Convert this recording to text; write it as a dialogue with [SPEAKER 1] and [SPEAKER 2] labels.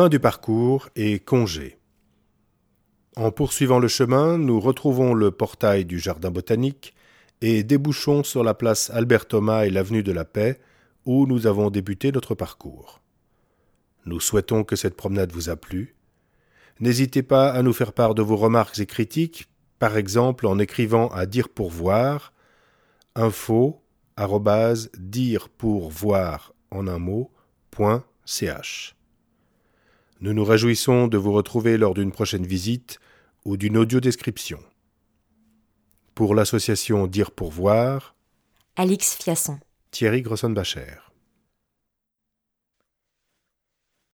[SPEAKER 1] fin du parcours et congé. En poursuivant le chemin, nous retrouvons le portail du jardin botanique et débouchons sur la place Albert Thomas et l'avenue de la Paix, où nous avons débuté notre parcours. Nous souhaitons que cette promenade vous a plu. N'hésitez pas à nous faire part de vos remarques et critiques, par exemple en écrivant à dire pourvoir info dire pour voir en un mot. Nous nous réjouissons de vous retrouver lors d'une prochaine visite ou d'une audio-description. Pour l'association Dire Pourvoir,
[SPEAKER 2] Alix Fiasson,
[SPEAKER 1] Thierry Grosson-Bacher.